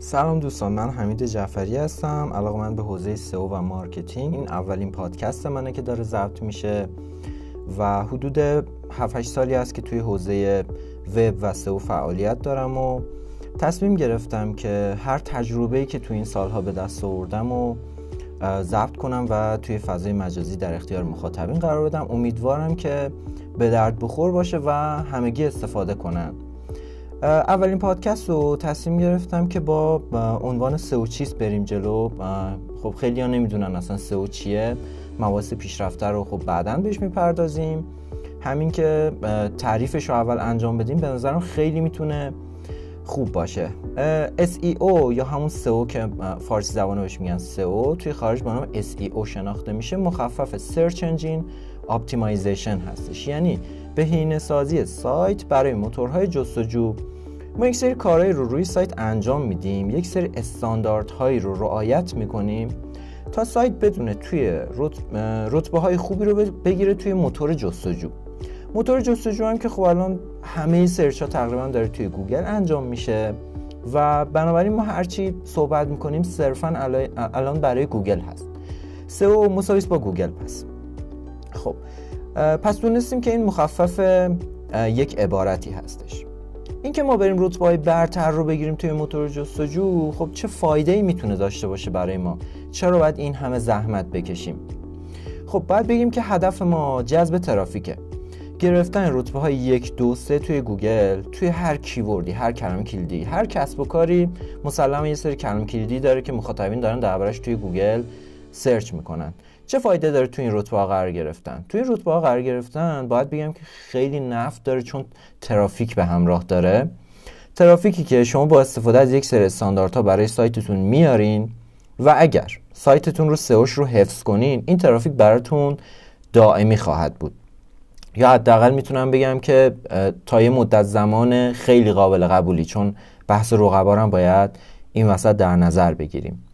سلام دوستان من حمید جعفری هستم. علاقه من به حوزه سئو و marketing. این اولین پادکست منه که داره ضبط میشه و حدود 7 سالی است که توی حوزه وب و سئو فعالیت دارم و تصمیم گرفتم که هر تجربه‌ای که توی این سالها به دست آوردم و ضبط کنم و توی فضای مجازی در اختیار مخاطبین قرار بدم. امیدوارم که به درد بخور باشه و همگی استفاده کنن. اولین پادکست رو تصمیم گرفتم که با عنوان سئو چیست بریم جلو. خب خیلی ها نمی‌دونن اصلا سئو چیه. مواس پیشرفته رو خب بعدا بهش می‌پردازیم. همین که تعریفش رو اول انجام بدیم به نظرم خیلی می‌تونه خوب باشه. SEO یا همون SEO که فارسی زبانه بهش میگن SEO توی خارج با نام SEO شناخته میشه. مخفف Search Engine Optimization هستش. یعنی بهینه سازی سایت برای موتورهای جستجو. ما یک سری کارهایی رو روی سایت انجام میدیم. یک سری استانداردهایی رو رعایت می‌کنیم تا سایت بتونه توی رتبه های خوبی رو بگیره توی موتور جستجو. موتور جستجو هم که خب الان همه search ها تقریبا داره توی گوگل انجام میشه و بنابراین ما هرچی صحبت می‌کنیم صرفا الان برای گوگل هست. سئو مساویس با گوگل پس خب پس دونستیم که این مخفف یک عبارتی هستش. اینکه ما بریم رتبه برتر رو بگیریم توی موتور جستجو خب چه فایده ای می‌تونه داشته باشه برای ما؟ چرا باید این همه زحمت بکشیم؟ خب باید بگیم که هدف ما جذب ترافیکه. گرفتن رتبه های یک دو سه توی گوگل توی هر keyword ی هر کلمه کلیدی هر کسب و کاری مسلما یه سری کلمه کلیدی داره که مخاطبین دارن دربارش توی گوگل search می‌کنن. چه فایده داره توی این رتبه ها قرار گرفتن؟ توی این رتبه ها قرار گرفتن باید بگم که خیلی نفع داره چون ترافیک به همراه داره. ترافیکی که شما با استفاده از یک سری استانداردها برای سایتتون میارین و اگر سایتتون رو سئوش رو حفظ کنین این ترافیک براتون دائمی خواهد بود. یا حداقل می‌تونم بگم که تا یه مدت زمان خیلی قابل قبولی چون بحث رقبا هم باید این وسط در نظر بگیریم.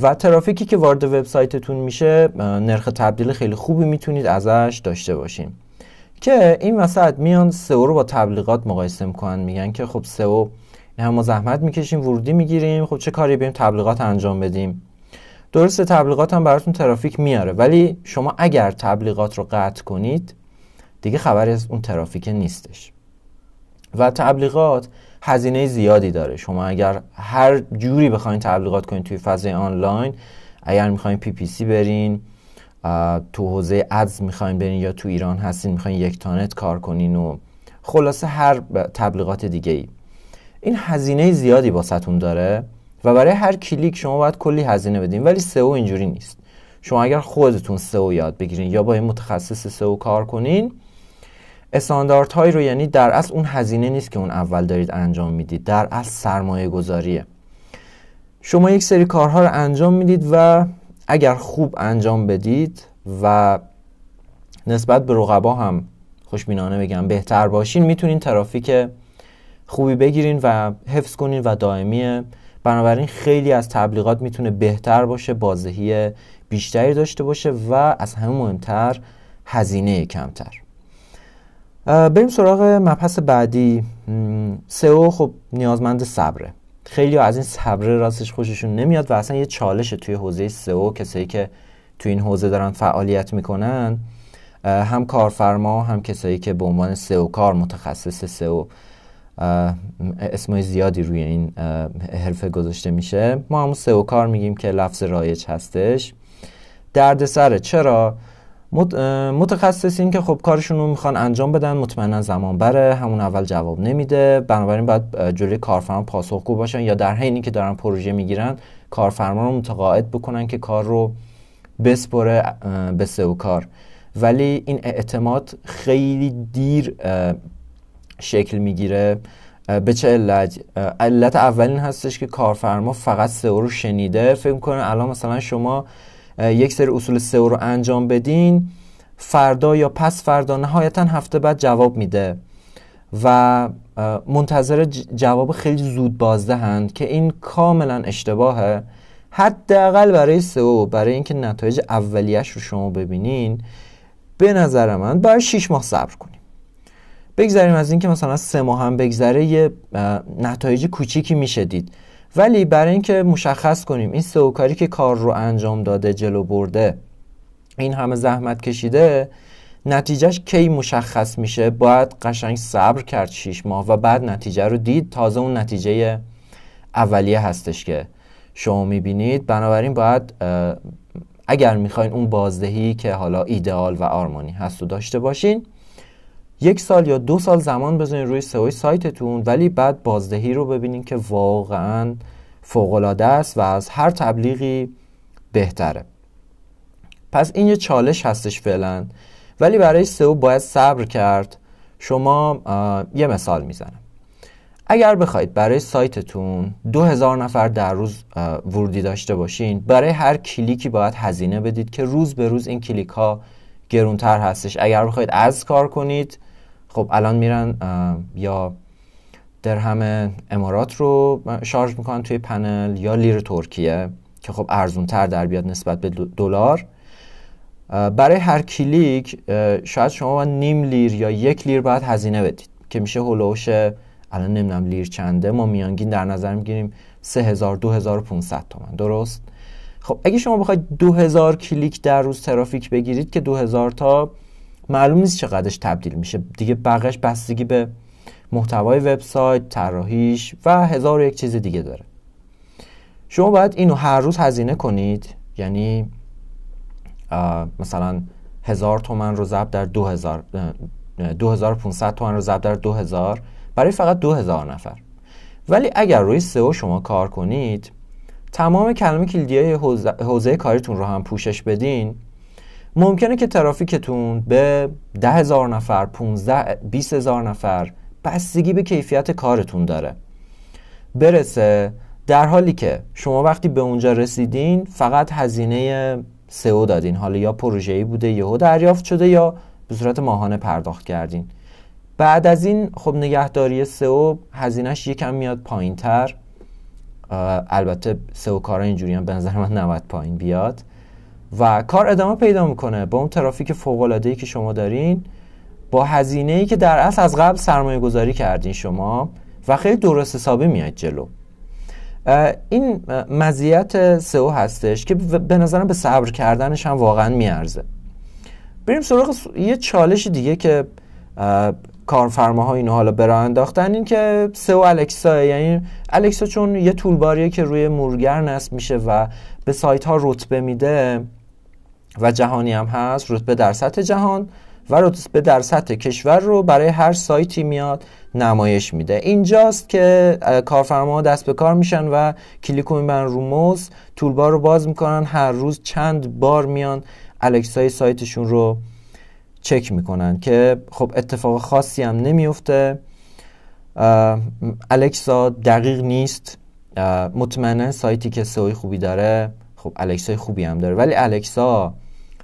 و ترافیکی که وارد وبسایتتون میشه نرخ تبدیل خیلی خوبی می‌تونید ازش داشته باشین. که این وسط میان سئو رو با تبلیغات مقایسه می‌کنن میگن که خب سئو هم ما زحمت می‌کشیم ورودی می‌گیریم خب چه کاری بریم تبلیغات انجام بدیم؟ درسته تبلیغات هم براتون ترافیک میاره ولی شما اگر تبلیغات رو قطع کنید دیگه خبری از اون ترافیک نیستش. و تبلیغات هزینه زیادی داره. شما اگر هر جوری بخواین تبلیغات کنید توی فضای آنلاین اگر می‌خواین PPC برین تو حوزه Ads می‌خواین برین یا تو ایران هستین می‌خواین یکتانت کار کنین و خلاصه هر تبلیغات دیگه ای این هزینه زیادی براتون داره و برای هر کلیک شما باید کلی هزینه بدین ولی سئو اینجوری نیست. شما اگر خودتون سئو یاد بگیرین یا با این متخصص سئو کار کنین استانداردهایی رو یعنی در اصل اون هزینه نیست که اون اول دارید انجام می‌دید در اصل سرمایه گذاریه. شما یک سری کارها رو انجام می‌دید و اگر خوب انجام بدید و نسبت به رقبا هم خوشبینانه بگم بهتر باشین می‌تونین ترافیک خوبی بگیرین و حفظ کنین و دائمیه. بنابراین خیلی از تبلیغات می‌تونه بهتر باشه بازدهی بیشتری داشته باشه و از همه مهمتر هزینه کمتر. بریم سراغ مبحث بعدی. سئو خب نیازمند صبره. خیلی از این صبره راستش خوششون نمیاد و اصلا یه چالشه توی حوزه سئو کسایی که توی این حوزه دارن فعالیت می‌کنن هم کارفرما هم کسایی که به عنوان سئو کار متخصص سئو اسمای زیادی روی این حرفه گذاشته میشه. ما همون سئو کار میگیم که لفظ رایج هستش. دردسره. چرا؟ متخصصین که خب کارشون رو می‌خوان انجام بدن مطمئنا زمان بره همون اول جواب نمیده. بنابراین باید جلوی کارفرما پاسخگو باشن یا در حینی که دارن پروژه می‌گیرن کارفرما رو متقاعد بکنن که کار رو بسپره به سئو کار. ولی این اعتماد خیلی دیر شکل می‌گیره. به چه علت؟ علت اولین هستش که کارفرما فقط سئو رو شنیده. فکر می‌کنه الان مثلا شما یک سری اصول سئو رو انجام بدین. فردا یا پس فردا نهایتا هفته بعد جواب میده. و منتظر جواب خیلی زود بازدهند که این کاملا اشتباهه. حداقل برای سئو برای اینکه نتایج اولیش رو شما ببینین به نظر من باید 6 ماه صبر کنیم. بگذاریم از اینکه مثلا سه ماه هم بگذره یه نتایج کوچیکی میشه دید. ولی برای اینکه مشخص کنیم این سئو کاری که کار رو انجام داده جلو برده این همه زحمت کشیده نتیجهش کی مشخص میشه؟ باید قشنگ صبر کرد 6 ماه و بعد نتیجه رو دید. تازه اون نتیجه اولیه هستش که شما می‌بینید. بنابراین باید اگر می‌خواین اون بازدهی که حالا ایدئال و آرمانی هست رو داشته باشین یک سال یا دو سال زمان بذارین روی سئو سایتتون ولی بعد بازدهی رو ببینین که واقعا فوقالعاده است و از هر تبلیغی بهتره. پس این یه چالش هستش فعلا ولی برای سئو باید صبر کرد. شما یه مثال می‌زنم. اگر بخواید برای سایتتون دو هزار نفر در روز ورودی داشته باشین برای هر کلیکی باید هزینه بدید که روز به روز این کلیک ها گرونتر هستش. اگر بخواید Ads کار کنید خب الان میرن یا درهم امارات رو شارژ می‌کنن توی پنل یا لیر ترکیه که خب ارزون تر در بیاد نسبت به دلار. برای هر کلیک شاید شما نیم لیر یا یک لیر باید هزینه بدید که میشه هلوش الان نمی‌دونم لیر چنده. ما میانگین در نظر می‌گیریم 3000 2500 تومن. درست؟ خب اگه شما بخواید 2000 کلیک در روز ترافیک بگیرید که 2000 تا معلوم نیست چقدرش تبدیل میشه. دیگه بقیش بستگی به محتوای وبسایت طراحیش و هزار و یک چیز دیگه داره. شما باید اینو هر روز هزینه کنید. یعنی مثلا هزار تومن رو ضرب در دو هزار دو هزار تومن رو ضرب در دو هزار برای فقط دو هزار نفر. ولی اگر روی سئو شما کار کنید تمام کلمه کلیدی های حوزه کاریتون رو هم پوشش بدین ممکنه که ترافیکتون به ده هزار نفر 15 20 هزار نفر بستگی به کیفیت کارتون داره. برسه در حالی که شما وقتی به اونجا رسیدین فقط هزینه سئو دادین. حالا یا پروژه‌ای بوده یهو دریافت شده یا به صورت ماهانه پرداخت کردین. بعد از این خب نگهداری سئو هزینهش یکم میاد پایین تر البته سئو کارا اینجوری هم به نظر من نباید پایین بیاد. و کار ادامه پیدا می‌کنه با اون ترافیک فوق العاده ای که شما دارین با هزینه ای که در اصل از قبل سرمایه گذاری کردین شما و خیلی درست حسابی میاد جلو. این مزیت سئو هستش که به نظرم به صبر کردنش هم واقعا میارزه. بریم سراغ یه چالش دیگه که کارفرماها اینو حالا برا انداختن این که سئو الکسا یعنی الکسا چون یه طولباریه که روی مرگر نصب میشه و به سایت ها رتبه میده. و جهانی هم هست رتبه در سطح جهان و رتبه در سطح کشور رو برای هر سایتی میاد نمایش میده. اینجاست که کارفرما دست به کار میشن و کلیک می‌برن رو موز تولبار رو باز می‌کنن هر روز چند بار میان الکسای سایتشون رو چک می‌کنن که خب اتفاق خاصی هم نمیفته. الکسا دقیق نیست. مطمئنا سایتی که سئو خوبی داره خب الکسای خوبی هم داره. ولی الکسا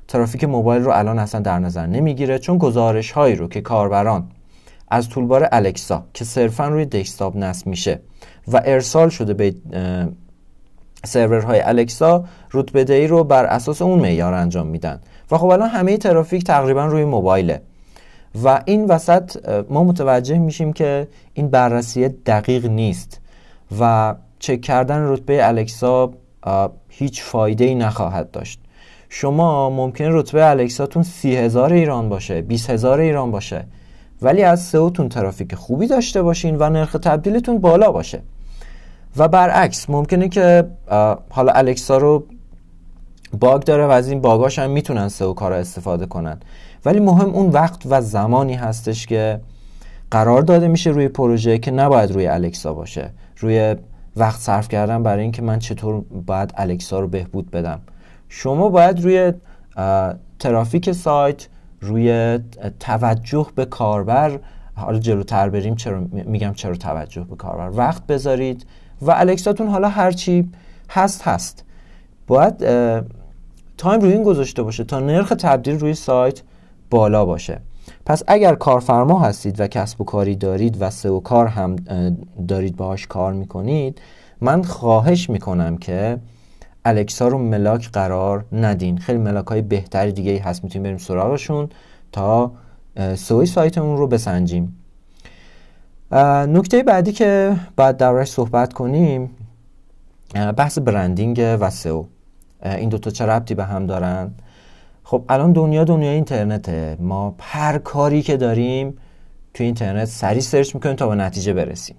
ترافیک موبایل رو الان اصلا در نظر نمی‌گیره چون گزارش هایی رو که کاربران از طولبار الکسا که صرفا روی دسکتاپ نصب میشه و ارسال شده به سرورهای الکسا رتبه ای رو بر اساس اون معیار انجام میدن. و خب الان همه ترافیک تقریبا روی موبایله. و این وسط ما متوجه میشیم که این بررسی دقیق نیست و چک کردن رتبه الکسا هیچ فایده ای نخواهد داشت. شما ممکن رتبه الکساتون سی هزار ایران باشه 20 هزار ایران باشه. ولی از سئوتون ترافیک خوبی داشته باشین و نرخ تبدیلتون بالا باشه. و برعکس ممکنه که حالا الکسا رو باگ داره و از این باگاش هم می‌تونن سئو کارا استفاده کنن. ولی مهم اون وقت و زمانی هستش که قرار داده میشه روی پروژه که نباید روی الکسا باشه. روی وقت صرف کردن برای اینکه من چطور باید الکسا رو بهبود بدم. شما باید روی ترافیک سایت روی توجه به کاربر حالا جلوتر بریم چرا میگم چرا توجه به کاربر؟ وقت بذارید. و الکساتون حالا هرچی هست هست. باید تایم روی این گذاشته باشه تا نرخ تبدیل روی سایت بالا باشه. پس اگر کارفرما هستید و کسب و کاری دارید و سه و کار هم دارید باهاش کار می‌کنید من خواهش می‌کنم که الکسا رو ملاک قرار ندین. خیلی ملاک های بهتری دیگه هست می‌تونیم بریم سراغشون تا سوی سایتمون رو بسنجیم. نکته بعدی که بعد درش صحبت کنیم بحث برندینگ و سئو. این دوتا چه ربطی به هم دارن؟ خب الان دنیا دنیا اینترنته. ما هر کاری که داریم تو اینترنت سریع سرچ می‌کنیم تا به نتیجه برسیم.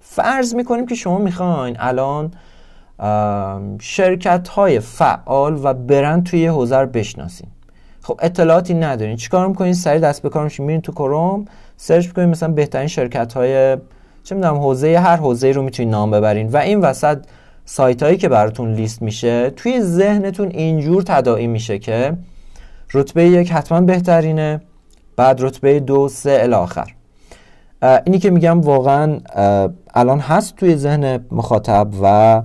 فرض می‌کنیم که شما می‌خواین الان شرکت های فعال و برند توی حوزه رو بشناسین خب اطلاعاتی ندارین چیکار می‌کنین سریع دست به کار میشین میرین تو کروم سرچ می‌کنین مثلا بهترین شرکت های چه می‌دونم حوزه هر حوزه رو می‌تونین نام ببرین. و این وسط سایت هایی که براتون لیست میشه توی ذهنتون اینجور تداعی میشه که رتبه یک حتما بهترینه بعد رتبه دو سه الاخر اینی که میگم واقعا الان هست توی ذهن مخاطب و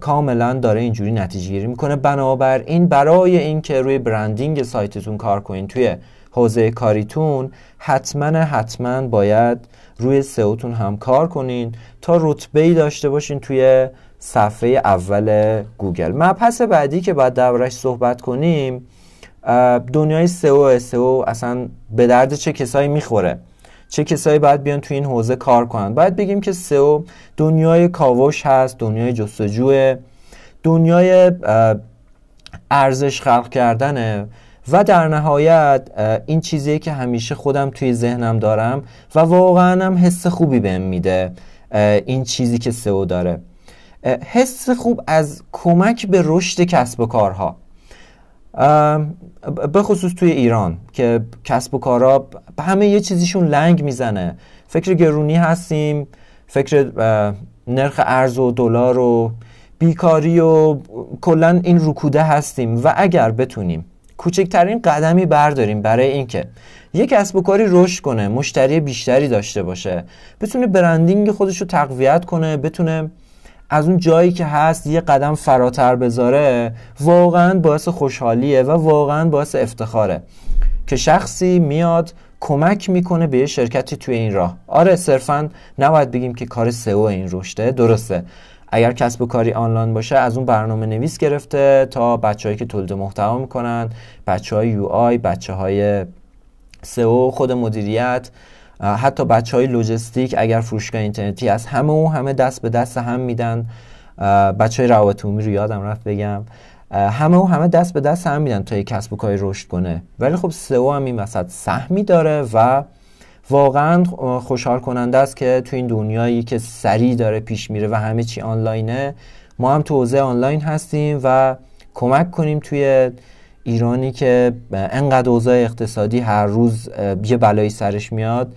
کاملا داره اینجوری نتیجه گیری می‌کنه. بنابراین برای اینکه روی برندینگ سایتتون کار کنین توی حوزه کاریتون حتما حتما باید روی سئوتون هم کار کنین تا رتبه ای داشته باشین توی صفحه اول گوگل. مبحث بعدی که باید دربارش صحبت کنیم دنیای سئو. سئو اصلا به درد چه کسایی می‌خوره؟ چه کسایی باید بیان تو این حوزه کار کنن؟ باید بگیم که سئو دنیای کاوش هست دنیای جستجو دنیای ارزش خلق کردنه و در نهایت این چیزی که همیشه خودم توی ذهنم دارم و واقعا هم حس خوبی بهم میده این چیزی که سئو داره. حس خوب از کمک به رشد کسب و کارها. به خصوص توی ایران که کسب و کارا همه یه چیزیشون لنگ می‌زنه. فکر گرونی هستیم فکر نرخ ارز و دلار و بیکاری و کلا این رکوده هستیم. و اگر بتونیم کوچکترین قدمی برداریم برای اینکه یک کسب و کاری رشد کنه مشتری بیشتری داشته باشه بتونه برندینگ خودش رو تقویت کنه بتونه از اون جایی که هست یه قدم فراتر بذاره واقعا باعث خوشحالیه و واقعا باعث افتخاره که شخصی میاد کمک می‌کنه به یه شرکتی توی این راه. آره صرفا نباید بگیم که کار سئو این رشته درسته. اگر کسب و کاری آنلاین باشه از اون برنامه نویس گرفته تا بچههایی که تولید محتوا می‌کنن بچه های یو آی بچه های سئو خود مدیریت حتی بچه های لوجستیک اگر فروشگاه اینترنتی هست همه و همه دست به دست هم میدن. بچه های روابط رو یادم رفت بگم. همه و همه دست به دست هم میدن تا یک کسب و کاری رشد کنه. ولی خب سئو هم این وسط سهمی داره و واقعا خوشحال کننده است که تو این دنیایی که سریع داره پیش میره و همه چی آنلاینه ما هم تو حوزه آنلاین هستیم و کمک کنیم توی ایرانی که انقدر اوضاع اقتصادی هر روز یه بلایی سرش میاد.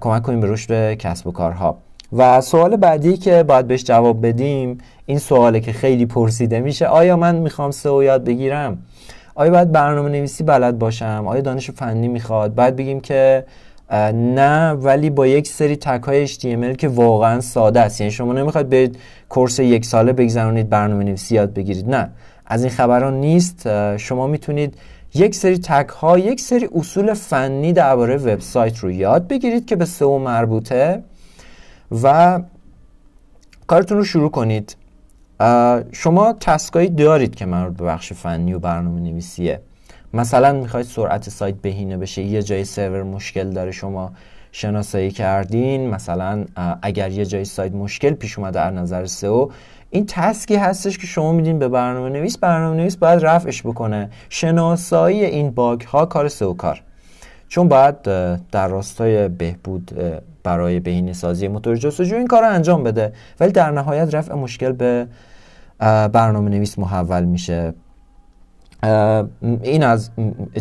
کمک کنیم به رشد کسب و کارها. و سوال بعدی که باید بهش جواب بدیم این سواله که خیلی پرسیده میشه آیا من می‌خوام سئو یاد بگیرم؟ آیا باید برنامه نویسی بلد باشم؟ آیا دانش فنی می‌خواد؟ باید بگیم که نه ولی با یک سری تک های HTML که واقعا ساده است. یعنی شما نمی‌خواید برید کورس یک ساله بگذرونید برنامه نویسی یاد بگیرید. نه از این خبران نیست. شما می‌تونید یک سری تک ها یک سری اصول فنی درباره وبسایت رو یاد بگیرید که به سئو مربوطه و کارتون رو شروع کنید. شما تسکایی دارید که مربوط به بخش فنی و برنامه نویسیه مثلا می‌خواید سرعت سایت بهینه بشه یه جای سرور مشکل داره شما شناسایی کردین. مثلا اگر یه جای سایت مشکل پیش اومده در نظر سئو این تسکی هستش که شما میدین به برنامه نویس برنامه نویس باید رفعش بکنه. شناسایی این باگ ها کار سئو کار. چون باید در راستای بهبود برای بهینه سازی موتور جستجو این کار انجام بده. ولی در نهایت رفع مشکل به برنامه نویس محول میشه. این از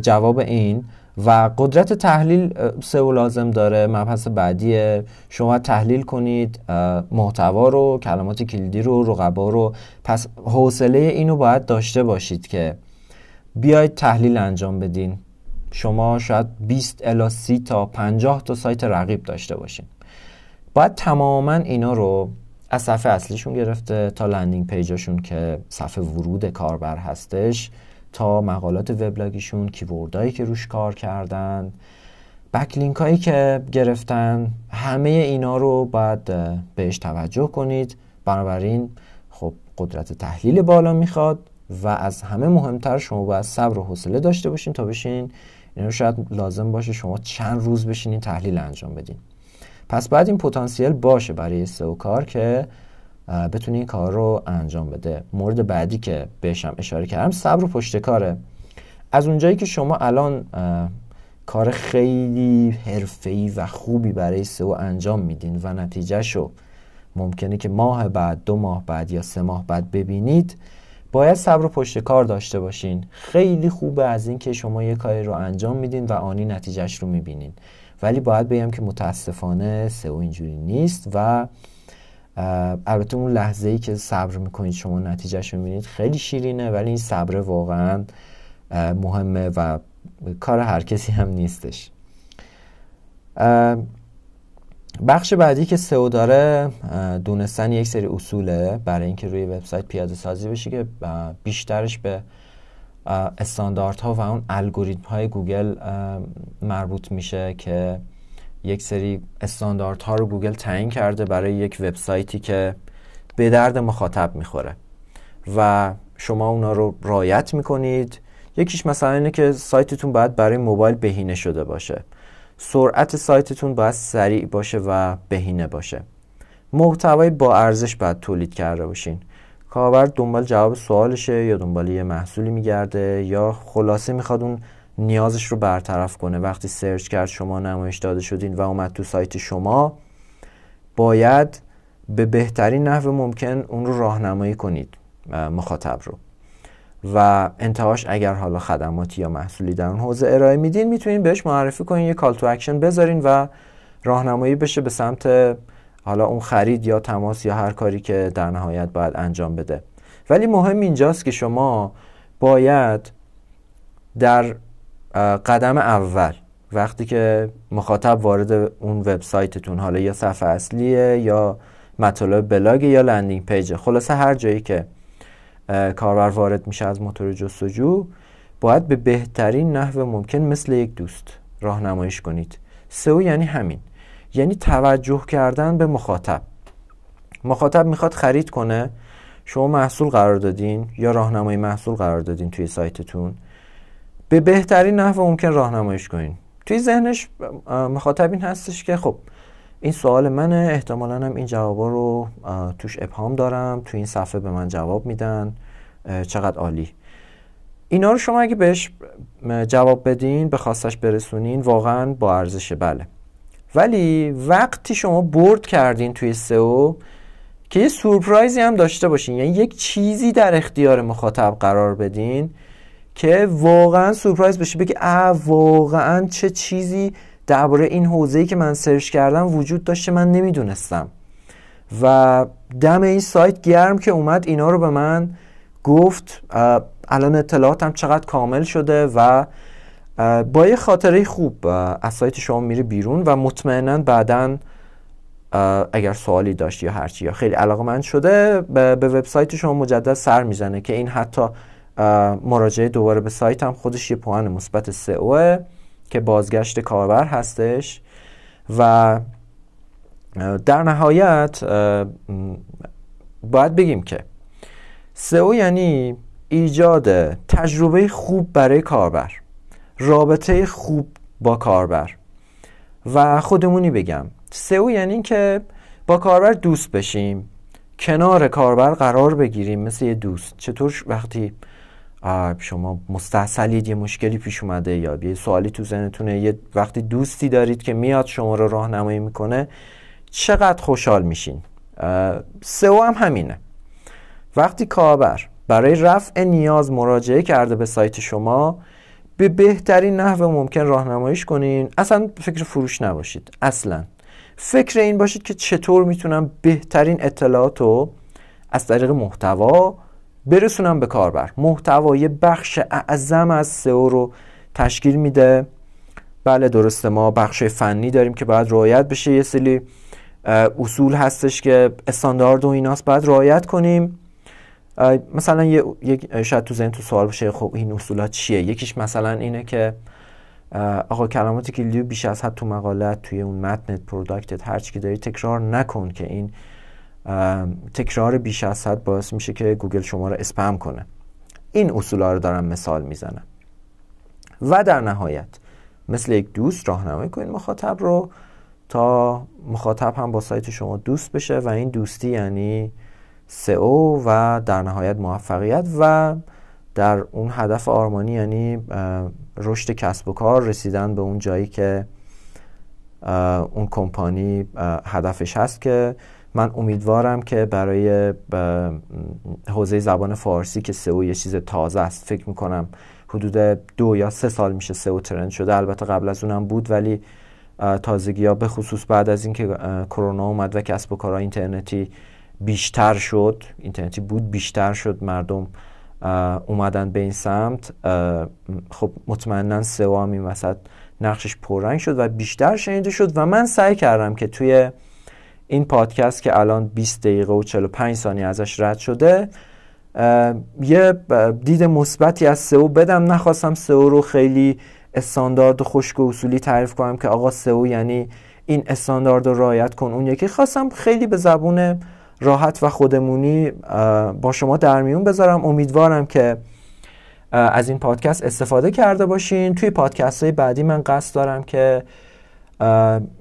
جواب این. و قدرت تحلیل سئو لازم داره مبحث بعدی شما تحلیل کنید محتوا رو کلمات کلیدی رو رقبا رو. پس حوصله اینو باید داشته باشید که بیاید تحلیل انجام بدین. شما شاید 20 الی 30 تا 50 تا سایت رقیب داشته باشین. باید تماما اینا رو از صفحه اصلیشون گرفته تا لندینگ پیجاشون که صفحه ورود کاربر هستش. تا مقالات وبلاگیشون کیوردهایی که روش کار کردن بکلینک هایی که گرفتن همه اینا رو باید بهش توجه کنید. بنابراین خب قدرت تحلیل بالا می‌خواد و از همه مهمتر شما باید صبر و حوصله داشته باشین تا بشین اینا شاید لازم باشه شما چند روز بشینین تحلیل انجام بدین. پس بعد این پتانسیل باشه برای سئو کار که بتونه این کار رو انجام بده. مورد بعدی که بهشم اشاره کردم صبر و پشت کاره. از اونجایی که شما الان کار خیلی حرفه‌ای و خوبی برای سئو انجام میدین و نتیجهشو ممکنه که ماه بعد دو ماه بعد یا سه ماه بعد ببینید باید صبر و پشت کار داشته باشین. خیلی خوبه از اینکه شما یه کاری رو انجام میدین و آنی نتیجهش رو می‌بینین. ولی باید بگم که متاسفانه سئو اینجوری نیست و البته اون لحظه ای که صبر می‌کنید شما نتیجهش رو می‌بینید خیلی شیرینه ولی این صبر واقعا مهمه و کار هر کسی هم نیستش. بخش بعدی که سئو داره دونستن یک سری اصوله برای اینکه روی وبسایت پیاده سازی بشه که بیشترش به استانداردها و اون الگوریتم های گوگل مربوط میشه که یک سری استانداردها رو گوگل تعیین کرده برای یک وبسایتی که به درد مخاطب می‌خوره. و شما اونا رو رعایت می‌کنید. یکیش مثلا اینه که سایتتون باید برای موبایل بهینه شده باشه. سرعت سایتتون باید سریع باشه و بهینه باشه. محتوای با ارزش باید تولید کرده باشین. کاربر دنبال جواب سوالشه یا دنبال یه محصولی میگرده یا خلاصه می‌خواد اون نیازش رو برطرف کنه. وقتی search کرد شما نمایش داده شدین و اومد تو سایت شما باید به بهترین نحو ممکن اون رو راهنمایی کنید مخاطب رو. و انتهاش اگر حالا خدماتی یا محصولی در اون حوزه ارائه میدین می‌تونین بهش معرفی کنین یه call to action بذارین و راهنمایی بشه به سمت حالا اون خرید یا تماس یا هر کاری که در نهایت باید انجام بده. ولی مهم اینجاست که شما باید در قدم اول. وقتی که مخاطب وارد اون وبسایتتون حالا یا صفحه اصلیه یا مطالب بلاگ یا landing page ه خلاصه هر جایی که کاربر وارد میشه از موتور جستجو باید به بهترین نحو ممکن مثل یک دوست راهنماییش کنید. سئو یعنی همین. یعنی توجه کردن به مخاطب. مخاطب می‌خواد خرید کنه شما محصول قرار دادین یا راهنمای محصول قرار دادین توی سایتتون. به بهترین نحو ممکن راهنماییش کنین. توی ذهنش مخاطب این هستش که خب این سوال منه احتمالا هم این جوابا رو توش ابهام دارم تو این صفحه به من جواب میدن. چقدر عالی. اینا رو شما اگه بهش جواب بدین به خواستش برسونین واقعا با ارزشه بله. ولی وقتی شما برد کردین توی سئو که یه سورپرایزی هم داشته باشین یعنی یک چیزی در اختیار مخاطب قرار بدین که واقعا سورپرایز بشه. بگه اه واقعا چه چیزی درباره این حوزه‌ای که من سرچ کردم وجود داشته من نمی‌دونستم. و دم این سایت گرم که اومد اینا رو به من گفت. الان اطلاعاتم چقدر کامل شده و با یه خاطره خوب از سایت شما میره بیرون و مطمئنا بعدا اگر سوالی داشت یا هرچی یا خیلی علاقه شده به وبسایت شما مجدد سر می‌زنه که این حتی مراجعه دوباره به سایت هم خودش یه پوان مثبت سئو که بازگشت کاربر هستش و در نهایت باید بگیم که سئو یعنی ایجاد تجربه خوب برای کاربر رابطه خوب با کاربر. و خودمونی بگم سئو یعنی که با کاربر دوست بشیم کنار کاربر قرار بگیریم مثل یه دوست. چطور وقتی شما مستحصلید یه مشکلی پیش اومده یا یه سوالی تو ذهنتونه یه وقتی دوستی دارید که میاد شما رو راهنمایی می‌کنه چقدر خوشحال میشین؟ سئو هم همینه. وقتی کاربر برای رفع نیاز مراجعه کرده به سایت شما به بهترین نحو ممکن راهنماییش کنین. اصلا فکر فروش نباشید اصلا. فکر این باشید که چطور می‌تونم بهترین اطلاعات رو از طریق محتوا برسونم به کاربر. محتوا یه بخش اعظم از سئو رو تشکیل میده. بله درسته ما بخش فنی داریم که باید رعایت بشه. یه سری اصول هستش که استاندارد و ایناست باید رعایت کنیم. مثلا یه شاید تو ذهن تو سوال بشه خب این اصولات چیه؟ یکیش مثلا اینه که آقا کلمات کلیدی بیش از حد تو مقالت توی اون متنت product ت هر چی که داری تکرار نکن که این تکرار بیش از حد باعث میشه که گوگل شما رو اسپم کنه. این اصول رو دارم مثال می‌زنم. و در نهایت مثل یک دوست راهنمایی کنید مخاطب رو تا مخاطب هم با سایت شما دوست بشه و این دوستی یعنی سئو و در نهایت موفقیت و در اون هدف آرمانی یعنی رشد کسب و کار رسیدن به اون جایی که اون کمپانی هدفش هست که من امیدوارم که برای حوزه زبان فارسی که سئو یه چیز تازه است. فکر می‌کنم حدود دو یا سه سال میشه سئو ترند شده. البته قبل از اونم بود ولی تازگی ها به خصوص بعد از اینکه کرونا اومد و کسب و کارهای اینترنتی بیشتر شد اینترنتی بود بیشتر شد مردم اومدن به این سمت خب مطمئنا سئو هم این وسط نقشش پررنگ شد و بیشتر شنیده شد و من سعی کردم که توی این پادکست که الان 20 دقیقه و 45 ثانیه ازش رد شده یه دید مثبتی از سئو بدم. نخواستم سئو رو خیلی استاندارد خشک و اصولی تعریف کنم که آقا سئو یعنی این استاندارد رو رعایت کن اون یکی. خواستم خیلی به زبون راحت و خودمونی با شما در میون بذارم. امیدوارم که از این پادکست استفاده کرده باشین. توی پادکست های بعدی من قصد دارم که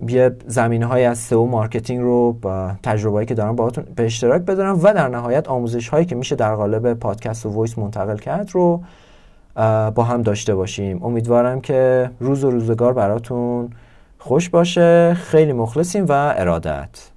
یه زمینه های از SEO marketing رو با تجربه‌ای که دارم باهاتون به اشتراک بذارم و در نهایت آموزش هایی که میشه در قالب پادکست و voice منتقل کرد رو با هم داشته باشیم. امیدوارم که روز و روزگار براتون خوش باشه خیلی مخلصیم و ارادت.